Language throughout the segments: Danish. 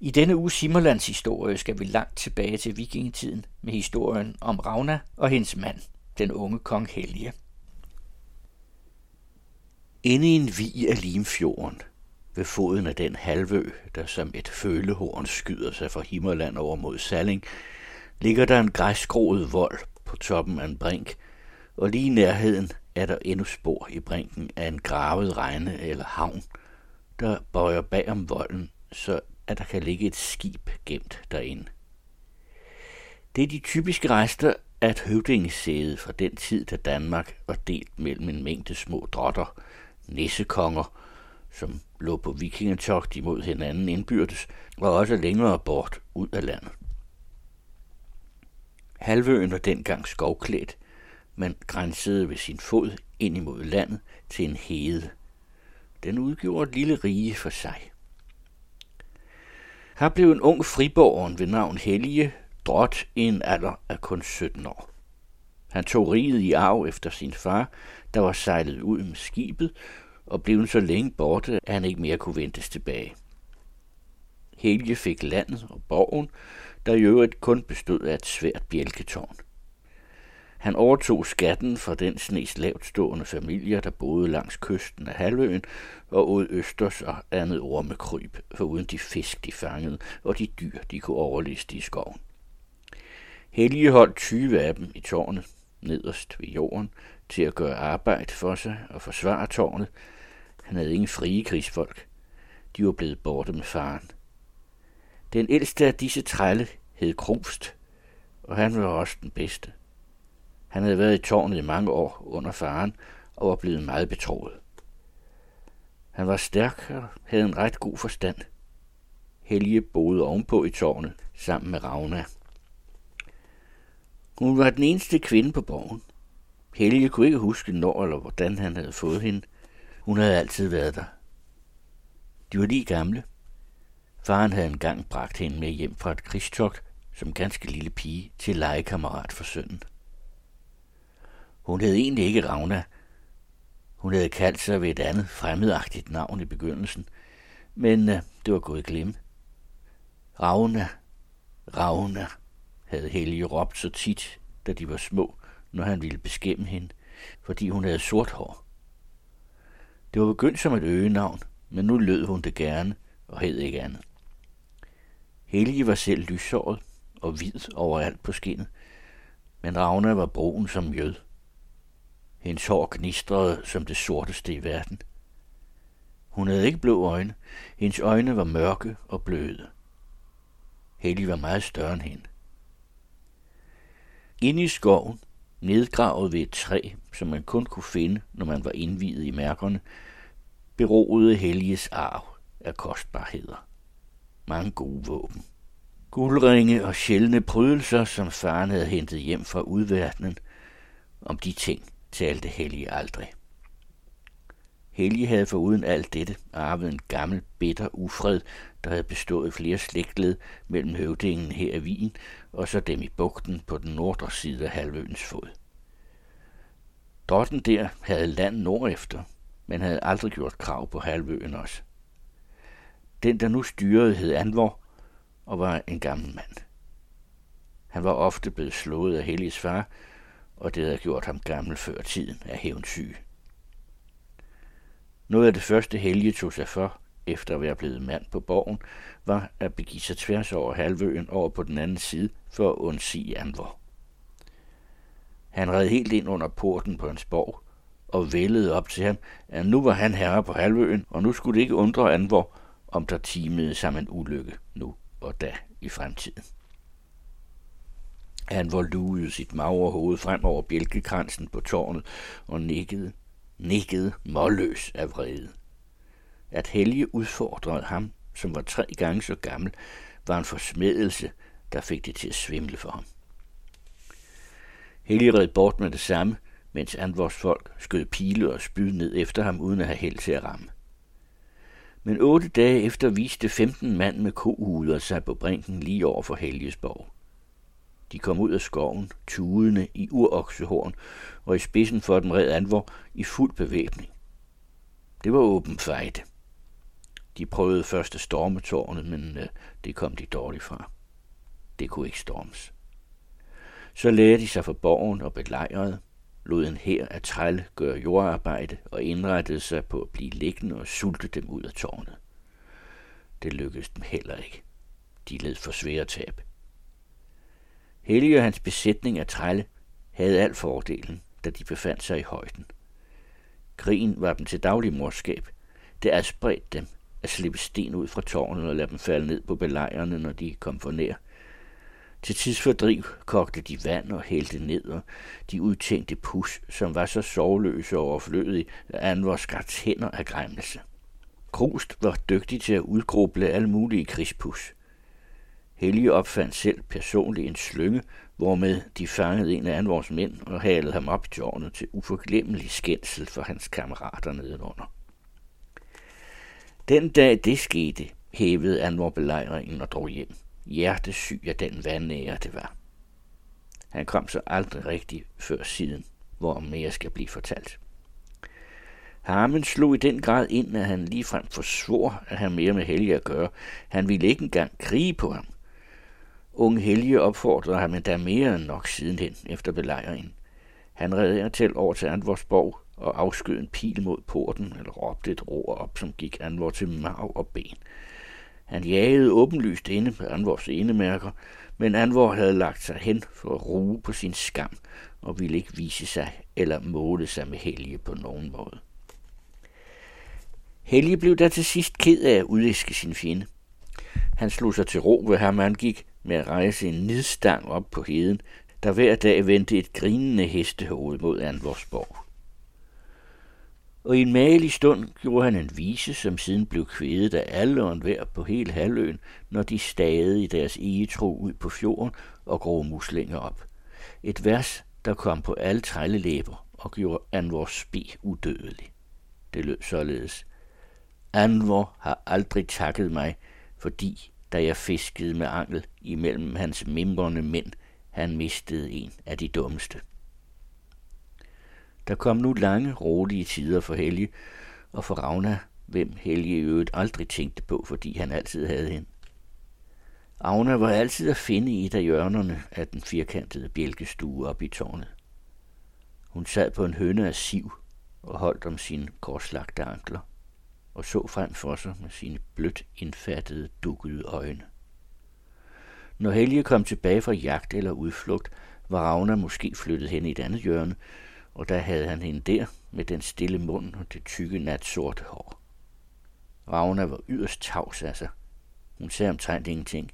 I denne uge Simmerlands historie skal vi langt tilbage til vikingetiden med historien om Ravna og hendes mand, den unge kong Helge. Inde i en vi af Limfjorden, ved foden af den halvø, der som et følehorn skyder sig fra Himmerland over mod Salling, ligger der en græsgroet vold på toppen af en brink, og lige i nærheden er der endnu spor i brinken af en gravet regne eller havn, der bøjer bag om volden, så at der kan ligge et skib gemt derinde. Det er de typiske rester af et høvdingesæde fra den tid, da Danmark var delt mellem en mængde små drotter, nissekonger, som lå på vikingetogt imod hinanden indbyrdes, og også længere bort ud af landet. Halvøen var dengang skovklædt, men grænsede ved sin fod ind imod landet til en hede. Den udgjorde et lille rige for sig. Her blev en ung friborgen ved navn Helge drot i en alder af kun 17 år. Han tog riget i arv efter sin far, der var sejlet ud med skibet og blev så længe borte, at han ikke mere kunne ventes tilbage. Helge fik landet og borgen, der i øvrigt kun bestod af et svært bjælketårn. Han overtog skatten fra den snes lavtstående familier, der boede langs kysten af halvøen og ud østers og andet ormekryb, for uden de fisk, de fangede, og de dyr, de kunne overliste i skoven. Helge holdt 20 af dem i tårnet, nederst ved jorden, til at gøre arbejde for sig og forsvare tårnet. Han havde ingen frie krigsfolk. De var blevet borte med faren. Den ældste af disse trælle hed Krumst, og han var også den bedste. Han havde været i tårnet i mange år under faren og var blevet meget betroet. Han var stærk og havde en ret god forstand. Helge boede ovenpå i tårnet sammen med Ravna. Hun var den eneste kvinde på borgen. Helge kunne ikke huske, når eller hvordan han havde fået hende. Hun havde altid været der. De var lige gamle. Faren havde engang bragt hende med hjem fra et krigstogt som ganske lille pige til legekammerat for sønnen. Hun hed egentlig ikke Ravna. Hun havde kaldt sig ved et andet fremmedagtigt navn i begyndelsen, men øh, det var gået glemme. Ravna, Ravna, havde Helge råbt så tit, da de var små, når han ville beskæmme hende, fordi hun havde sort hår. Det var begyndt som et øgenavn, men nu lød hun det gerne og hed ikke andet. Helge var selv lyshåret og hvid overalt på skinnet, men Ravna var brun som mjød. Hendes hår gnistrede som det sorteste i verden. Hun havde ikke blå øjne. Hendes øjne var mørke og bløde. Helge var meget større end hende. Inde i skoven, nedgravet ved et træ, som man kun kunne finde, når man var indvidet i mærkerne, beroede Helges arv af kostbarheder. Mange gode våben. Guldringe og sjældne prydelser, som faren havde hentet hjem fra udverdenen, om de ting talte Helge aldrig. Helge havde foruden alt dette arvet en gammel, bitter ufred, der havde bestået flere slægtled mellem høvdingen her i Wien og så dem i bugten på den nordre side af halvøens fod. Drotten der havde land nordefter, men havde aldrig gjort krav på halvøen også. Den, der nu styrede, hed Anvor og var en gammel mand. Han var ofte blevet slået af Helges far, og det havde gjort ham gammel før tiden af hævnsyg. Noget af det første Helge tog sig for, efter at være blevet mand på borgen, var at begive sig tværs over halvøen over på den anden side for at undsige Anvor. Han red helt ind under porten på hans borg og vældede op til ham, at nu var han herre på halvøen, og nu skulle det ikke undre Anvor, om der timede sammen en ulykke nu og da i fremtiden. Han voldugede sit magre hoved frem over bjælkekransen på tårnet og nikkede, nikkede målløs af vrede. At Helge udfordrede ham, som var tre gange så gammel, var en forsmedelse, der fik det til at svimle for ham. Helge red bort med det samme, mens Anvors folk skød pile og spyd ned efter ham, uden at have held til at ramme. Men otte dage efter viste 15 mand med kohuder sig på brinken lige over for Helgesborg. De kom ud af skoven, tudende i uroksehorn, og i spidsen for dem red Anvor i fuld bevæbning. Det var åben fejde. De prøvede først at storme tårnet, men øh, det kom de dårligt fra. Det kunne ikke stormes. Så lagde de sig for borgen og belejrede, lod en her af træl gøre jordarbejde og indrettede sig på at blive liggende og sulte dem ud af tårnet. Det lykkedes dem heller ikke. De led for svære tab. Helge og hans besætning af trælle havde al fordelen, da de befandt sig i højden. Krigen var dem til daglig morskab. Det adspredte dem at slippe sten ud fra tårnet og lade dem falde ned på belejrene, når de kom for nær. Til tidsfordriv kogte de vand og hældte ned, og de udtænkte pus, som var så sovløse og overflødige, at Anvor skar hænder af græmmelse. Krust var dygtig til at udgruble alle mulige krigspus. Helge opfandt selv personligt en slynge, hvormed de fangede en af Anvors mænd og halede ham op i tårnet til uforglemmelig skændsel for hans kammerater nedenunder. Den dag det skete, hævede Anvor belejringen og drog hjem. Hjertesyg af den vandære det var. Han kom så aldrig rigtig før siden, hvor mere skal blive fortalt. Harmen slog i den grad ind, at han ligefrem forsvor at have mere med Helge at gøre. Han ville ikke engang krige på ham. Unge Helge opfordrede ham endda mere end nok sidenhen efter belejringen. Han redde til over til Antvorsborg og afskød en pil mod porten, eller råbte et ror op, som gik Anvor til marv og ben. Han jagede åbenlyst inde på Anvors enemærker, men Anvor havde lagt sig hen for at ruge på sin skam og ville ikke vise sig eller måle sig med Helge på nogen måde. Helge blev da til sidst ked af at udæske sin fjende. Han slog sig til ro, ved ham angik med at rejse en nidstang op på heden, der hver dag vendte et grinende hestehoved mod Anvorsborg. Og i en malig stund gjorde han en vise, som siden blev kvædet af alle og enhver på hele halvøen, når de stagede i deres egetro ud på fjorden og grå muslinger op. Et vers, der kom på alle trællelæber og gjorde Anvors spi udødelig. Det lød således. Anvor har aldrig takket mig, fordi da jeg fiskede med angel imellem hans mimrende mænd, han mistede en af de dummeste. Der kom nu lange, rolige tider for Helge, og for Ravna, hvem Helge i øvrigt aldrig tænkte på, fordi han altid havde hende. Agna var altid at finde i et af hjørnerne af den firkantede bjælkestue op i tårnet. Hun sad på en høne af siv og holdt om sine korslagte ankler og så frem for sig med sine blødt indfattede, dukkede øjne. Når Helge kom tilbage fra jagt eller udflugt, var Ravna måske flyttet hen i et andet hjørne, og der havde han hende der med den stille mund og det tykke natsorte hår. Ravna var yderst tavs af sig. Hun sagde omtrent ingenting,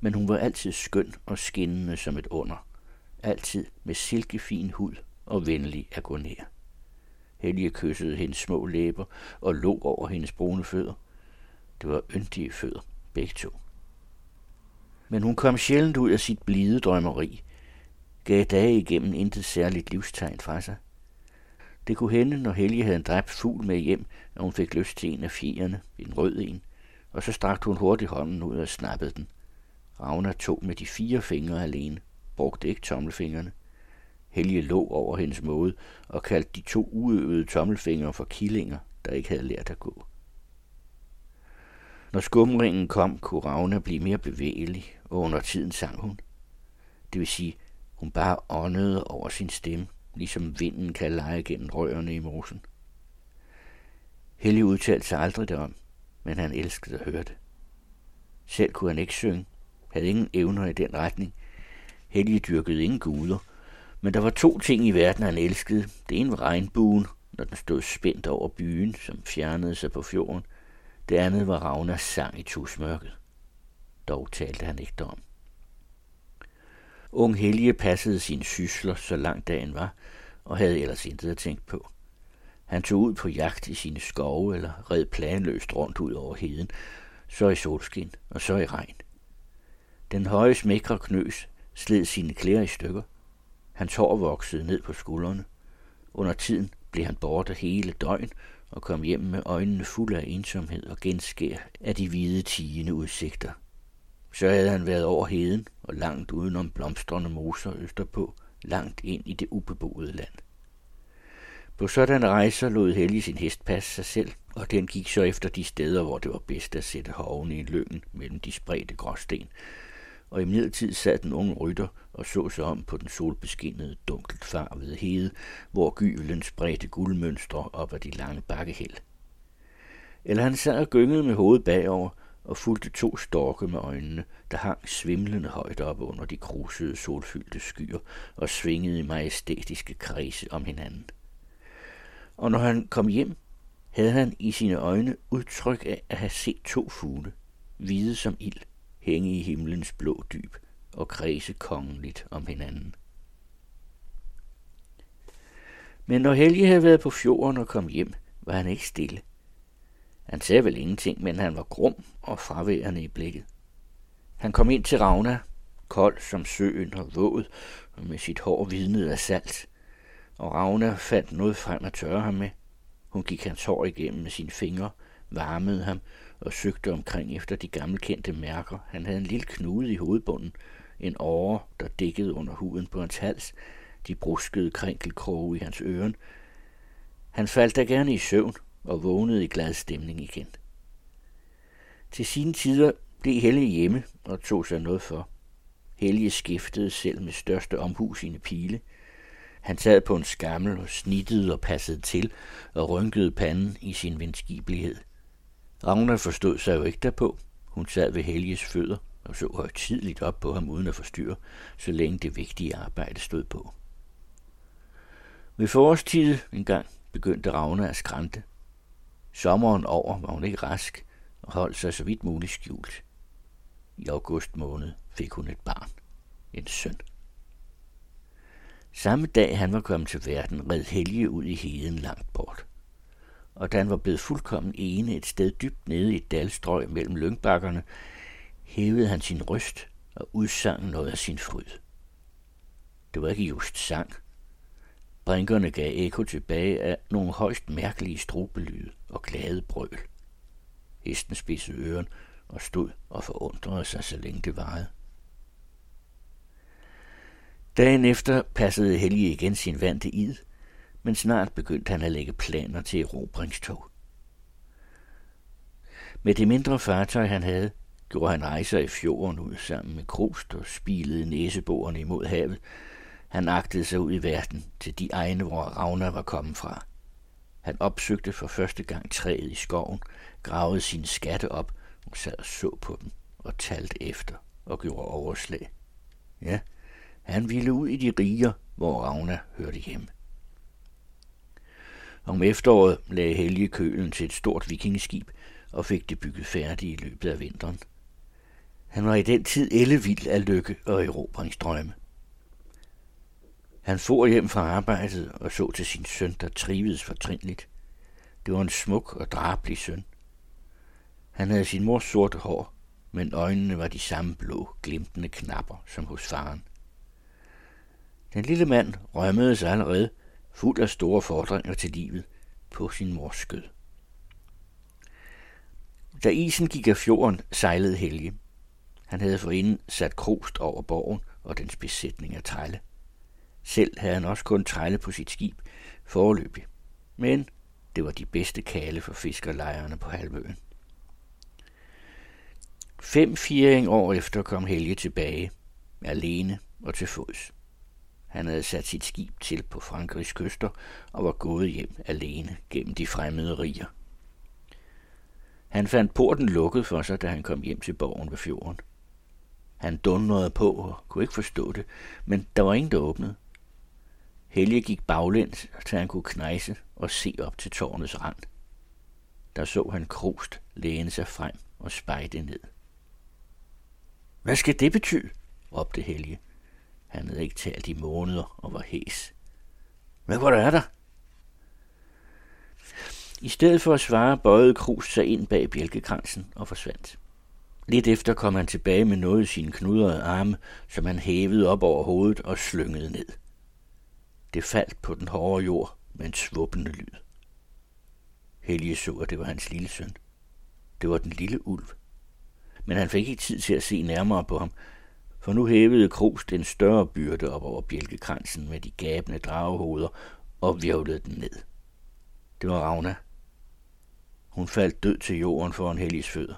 men hun var altid skøn og skinnende som et under. Altid med silkefin hud og venlig at gå ned. Helge kyssede hendes små læber og lå over hendes brune fødder. Det var yndige fødder, begge to. Men hun kom sjældent ud af sit blide drømmeri, gav dage igennem intet særligt livstegn fra sig. Det kunne hende, når Helge havde en dræbt fugl med hjem, at hun fik lyst til en af fjerne, en rød en, og så strakte hun hurtigt hånden ud og snappede den. Ragnar tog med de fire fingre alene, brugte ikke tommelfingrene. Helge lå over hendes måde og kaldte de to uøvede tommelfingre for killinger, der ikke havde lært at gå. Når skumringen kom, kunne Ravna blive mere bevægelig, og under tiden sang hun. Det vil sige, hun bare åndede over sin stemme, ligesom vinden kan lege gennem rørene i mosen. Helge udtalte sig aldrig derom, men han elskede at høre det. Selv kunne han ikke synge, havde ingen evner i den retning. Helge dyrkede ingen guder, men der var to ting i verden, han elskede. Det ene var regnbuen, når den stod spændt over byen, som fjernede sig på fjorden. Det andet var Ravnas sang i tusmørket. Dog talte han ikke derom. Ung Helge passede sine sysler, så langt dagen var, og havde ellers intet at tænke på. Han tog ud på jagt i sine skove eller red planløst rundt ud over heden, så i solskin og så i regn. Den høje smækre knøs sled sine klæder i stykker. Hans hår voksede ned på skuldrene. Under tiden blev han borte hele døgn og kom hjem med øjnene fulde af ensomhed og genskær af de hvide tigende udsigter. Så havde han været over heden og langt udenom blomstrende moser østerpå, langt ind i det ubeboede land. På sådan rejser lod Helge sin hest passe sig selv, og den gik så efter de steder, hvor det var bedst at sætte hovene i lyngen mellem de spredte gråsten. Og i midlertid sad den unge rytter og så sig om på den solbeskinnede, dunkelt farvede hede, hvor gyvelen spredte guldmønstre op ad de lange bakkehæld. Eller han sad og gyngede med hovedet bagover og fulgte to storke med øjnene, der hang svimlende højt op under de krusede, solfyldte skyer og svingede i majestætiske kredse om hinanden. Og når han kom hjem, havde han i sine øjne udtryk af at have set to fugle, hvide som ild, hænge i himlens blå dyb og kredse kongeligt om hinanden. Men når Helge havde været på fjorden og kom hjem, var han ikke stille. Han sagde vel ingenting, men han var grum og fraværende i blikket. Han kom ind til Ravna, kold som søen og våd, og med sit hår vidnet af salt. Og Ravna fandt noget frem at tørre ham med. Hun gik hans hår igennem med sine fingre, varmede ham og søgte omkring efter de gammelkendte mærker. Han havde en lille knude i hovedbunden, en åre, der dækkede under huden på hans hals, de bruskede krænkelkroge i hans øren. Han faldt da gerne i søvn og vågnede i glad stemning igen. Til sine tider blev Helge hjemme og tog sig noget for. Helge skiftede selv med største omhu sine pile. Han sad på en skammel og snittede og passede til og rynkede panden i sin venskibelighed Ragna forstod sig jo ikke derpå. Hun sad ved Helges fødder og så højtidligt op på ham uden at forstyrre, så længe det vigtige arbejde stod på. Ved forårstid engang begyndte Ragna at skrante. Sommeren over var hun ikke rask og holdt sig så vidt muligt skjult. I august måned fik hun et barn, en søn. Samme dag han var kommet til verden, red Helge ud i heden langt bort. Og da han var blevet fuldkommen ene et sted dybt nede i et dalstrøg mellem lyngbakkerne, hævede han sin røst og udsang noget af sin fryd. Det var ikke just sang. Brinkerne gav ekko tilbage af nogle højst mærkelige strubelyde og glade brøl. Hesten spidsede øren og stod og forundrede sig, så længe det varede. Dagen efter passede Helge igen sin vante id, men snart begyndte han at lægge planer til erobringstog. Med det mindre fartøj, han havde, gjorde han rejser i fjorden ud sammen med Krust og spilede næseboerne imod havet. Han agtede sig ud i verden til de egne, hvor Ravna var kommet fra. Han opsøgte for første gang træet i skoven, gravede sine skatte op og sad og så på dem og talte efter og gjorde overslag. Ja, han ville ud i de riger, hvor Ravna hørte hjemme. Om efteråret lagde Helge kølen til et stort vikingeskib og fik det bygget færdigt i løbet af vinteren. Han var i den tid ellevild af lykke og erobringsdrømme. Han for hjem fra arbejdet og så til sin søn, der trivedes fortrinligt. Det var en smuk og drabelig søn. Han havde sin mors sorte hår, men øjnene var de samme blå, glimtende knapper som hos faren. Den lille mand rømmede sig allerede, fuld af store fordringer til livet, på sin mors skød. Da isen gik af fjorden, sejlede Helge. Han havde forinden sat krost over borgen og dens besætning af trælle. Selv havde han også kun trælle på sit skib, foreløbig. Men det var de bedste kale for fiskerlejrene på halvøen. Fem firing år efter kom Helge tilbage, alene og til fods. Han havde sat sit skib til på Frankrigs kyster og var gået hjem alene gennem de fremmede riger. Han fandt porten lukket for sig, da han kom hjem til borgen ved fjorden. Han dundrede på og kunne ikke forstå det, men der var ingen, der åbnede. Helge gik baglæns, så han kunne knejse og se op til tårnets rand. Der så han krust læne sig frem og spejde ned. Hvad skal det betyde? råbte Helge. Han havde ikke talt i måneder og var hæs. Hvad var der der? I stedet for at svare, bøjede Krus sig ind bag bjælkekransen og forsvandt. Lidt efter kom han tilbage med noget i sine knudrede arme, som han hævede op over hovedet og slyngede ned. Det faldt på den hårde jord med en svuppende lyd. Helge så, at det var hans lille søn. Det var den lille ulv. Men han fik ikke tid til at se nærmere på ham, for nu hævede Krus den større byrde op over bjælkekransen med de gabende dragehoveder og virvlede den ned. Det var Ravna. Hun faldt død til jorden for en helligs fødder.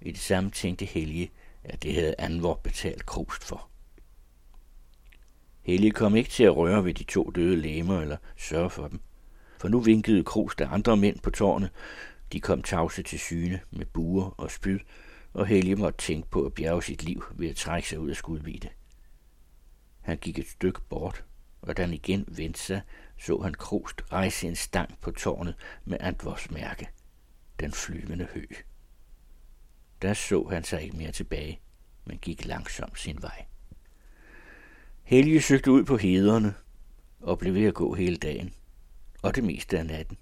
I det samme tænkte Helge, at det havde Anvor betalt krust for. Helge kom ikke til at røre ved de to døde lemmer eller sørge for dem. For nu vinkede krust af andre mænd på tårnet. De kom tavse til syne med buer og spyd, og Helge måtte tænke på at bjerge sit liv ved at trække sig ud af skudvide. Han gik et stykke bort, og da han igen vendte sig, så han Krost rejse en stang på tårnet med Antvors mærke, den flyvende hø. Der så han sig ikke mere tilbage, men gik langsomt sin vej. Helge søgte ud på hederne og blev ved at gå hele dagen, og det meste af natten.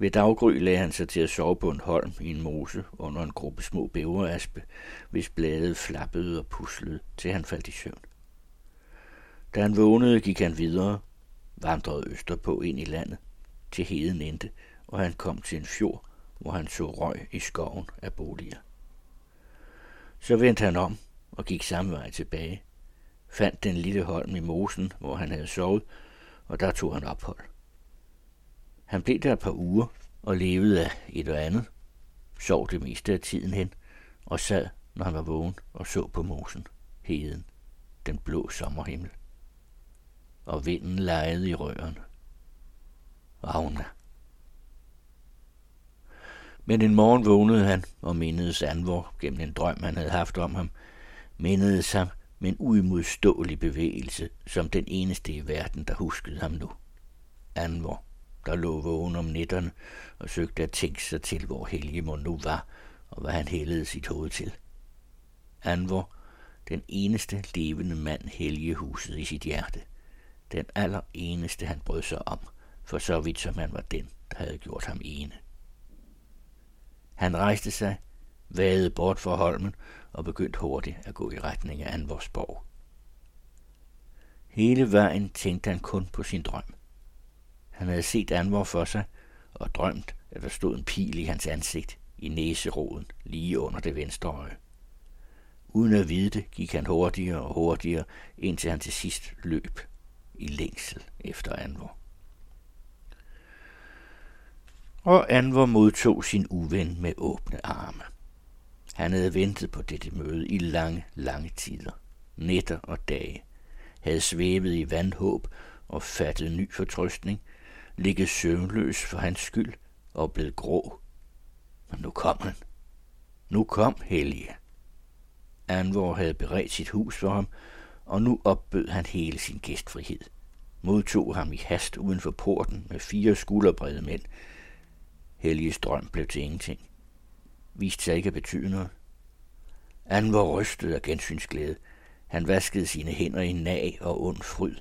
Ved daggry lagde han sig til at sove på en holm i en mose under en gruppe små bæveraspe, hvis blade flappede og puslede, til han faldt i søvn. Da han vågnede, gik han videre, vandrede østerpå ind i landet, til heden endte, og han kom til en fjord, hvor han så røg i skoven af boliger. Så vendte han om og gik samme vej tilbage, fandt den lille holm i mosen, hvor han havde sovet, og der tog han ophold. Han blev der et par uger og levede af et og andet, sov det meste af tiden hen, og sad, når han var vågen, og så på mosen, heden, den blå sommerhimmel. Og vinden lejede i røren. Ravna. Men en morgen vågnede han og mindedes Anvor gennem en drøm, han havde haft om ham, mindedes ham med en uimodståelig bevægelse, som den eneste i verden, der huskede ham nu. Anvor, der lå vågen om nætterne og søgte at tænke sig til, hvor Helgemund nu var, og hvad han hældede sit hoved til. Anvor, den eneste levende mand Helge huset i sit hjerte. Den aller eneste, han brød sig om, for så vidt som han var den, der havde gjort ham ene. Han rejste sig, vadede bort fra holmen og begyndte hurtigt at gå i retning af Anvorsborg. Hele vejen tænkte han kun på sin drøm. Han havde set Anvor for sig og drømt, at der stod en pil i hans ansigt i næseroden lige under det venstre øje. Uden at vide det, gik han hurtigere og hurtigere, indtil han til sidst løb i længsel efter Anvor. Og Anvor modtog sin uven med åbne arme. Han havde ventet på dette møde i lange, lange tider, nætter og dage, havde svævet i vandhåb og fattet ny fortrøstning, ligget søvnløs for hans skyld og blevet grå. Men nu kom han. Nu kom Helge. Anvor havde beredt sit hus for ham, og nu opbød han hele sin gæstfrihed. Modtog ham i hast uden for porten med fire skulderbrede mænd. Helges drøm blev til ingenting viste sig ikke at betyde noget. Anvor rystede af gensynsglæde. Han vaskede sine hænder i nag og ond fryd.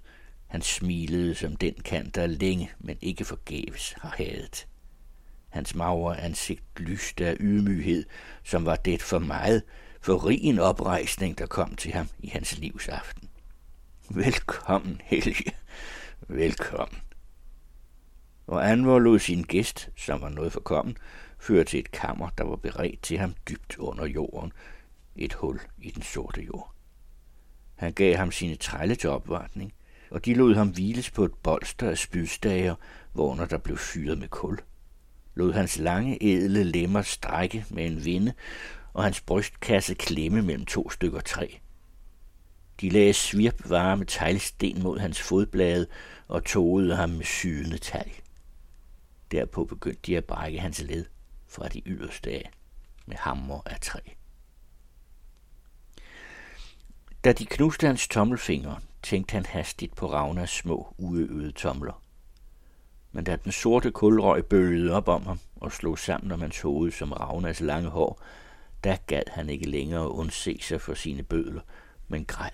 Han smilede som den kan, der længe, men ikke forgæves har hadet. Hans magre ansigt lyste af ydmyghed, som var det for meget, for rig en oprejsning, der kom til ham i hans livs aften. Velkommen, Helge. Velkommen. Og Anvor lod sin gæst, som var noget forkommen, føre til et kammer, der var beredt til ham dybt under jorden, et hul i den sorte jord. Han gav ham sine trælle til opvartning, og de lod ham hviles på et bolster af spydstager, hvorunder der blev fyret med kul. Lod hans lange, edle lemmer strække med en vinde, og hans brystkasse klemme mellem to stykker træ. De lagde svirp varme teglsten mod hans fodblade og togede ham med sydende tag. Derpå begyndte de at brække hans led fra de yderste af med hammer af træ. Da de knuste hans tommelfingre, tænkte han hastigt på Ravnas små, uøvede tomler. Men da den sorte kulrøg bølgede op om ham og slog sammen om hans hoved som Ravnas lange hår, der gad han ikke længere undse sig for sine bødler, men græd.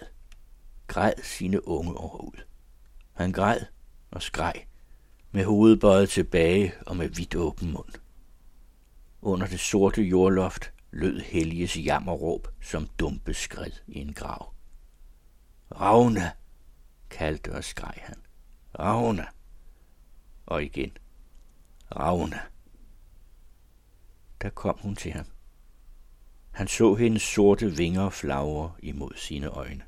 Græd sine unge år ud. Han græd og skreg, med hovedet bøjet tilbage og med vidt åben mund. Under det sorte jordloft lød Helges jammerråb som dumpe skred i en grav. Ravne! Kaldte og skreg han. Ravne! Og igen. Ravne! Der kom hun til ham. Han så hendes sorte vinger flagre imod sine øjne.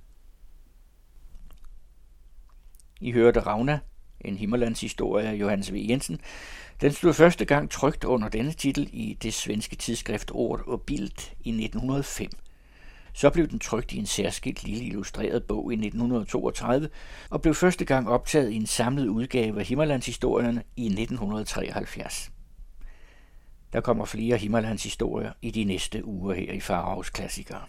I hørte Ravna, en Himmerlandshistorie af Johannes V. Jensen. Den stod første gang trygt under denne titel i det svenske tidsskrift Ord og Bild i 1905. Så blev den trygt i en særskilt lille illustreret bog i 1932 og blev første gang optaget i en samlet udgave af Himmerlandshistorierne i 1973. Der kommer flere Himmerlandshistorier i de næste uger her i Farhavs Klassikere.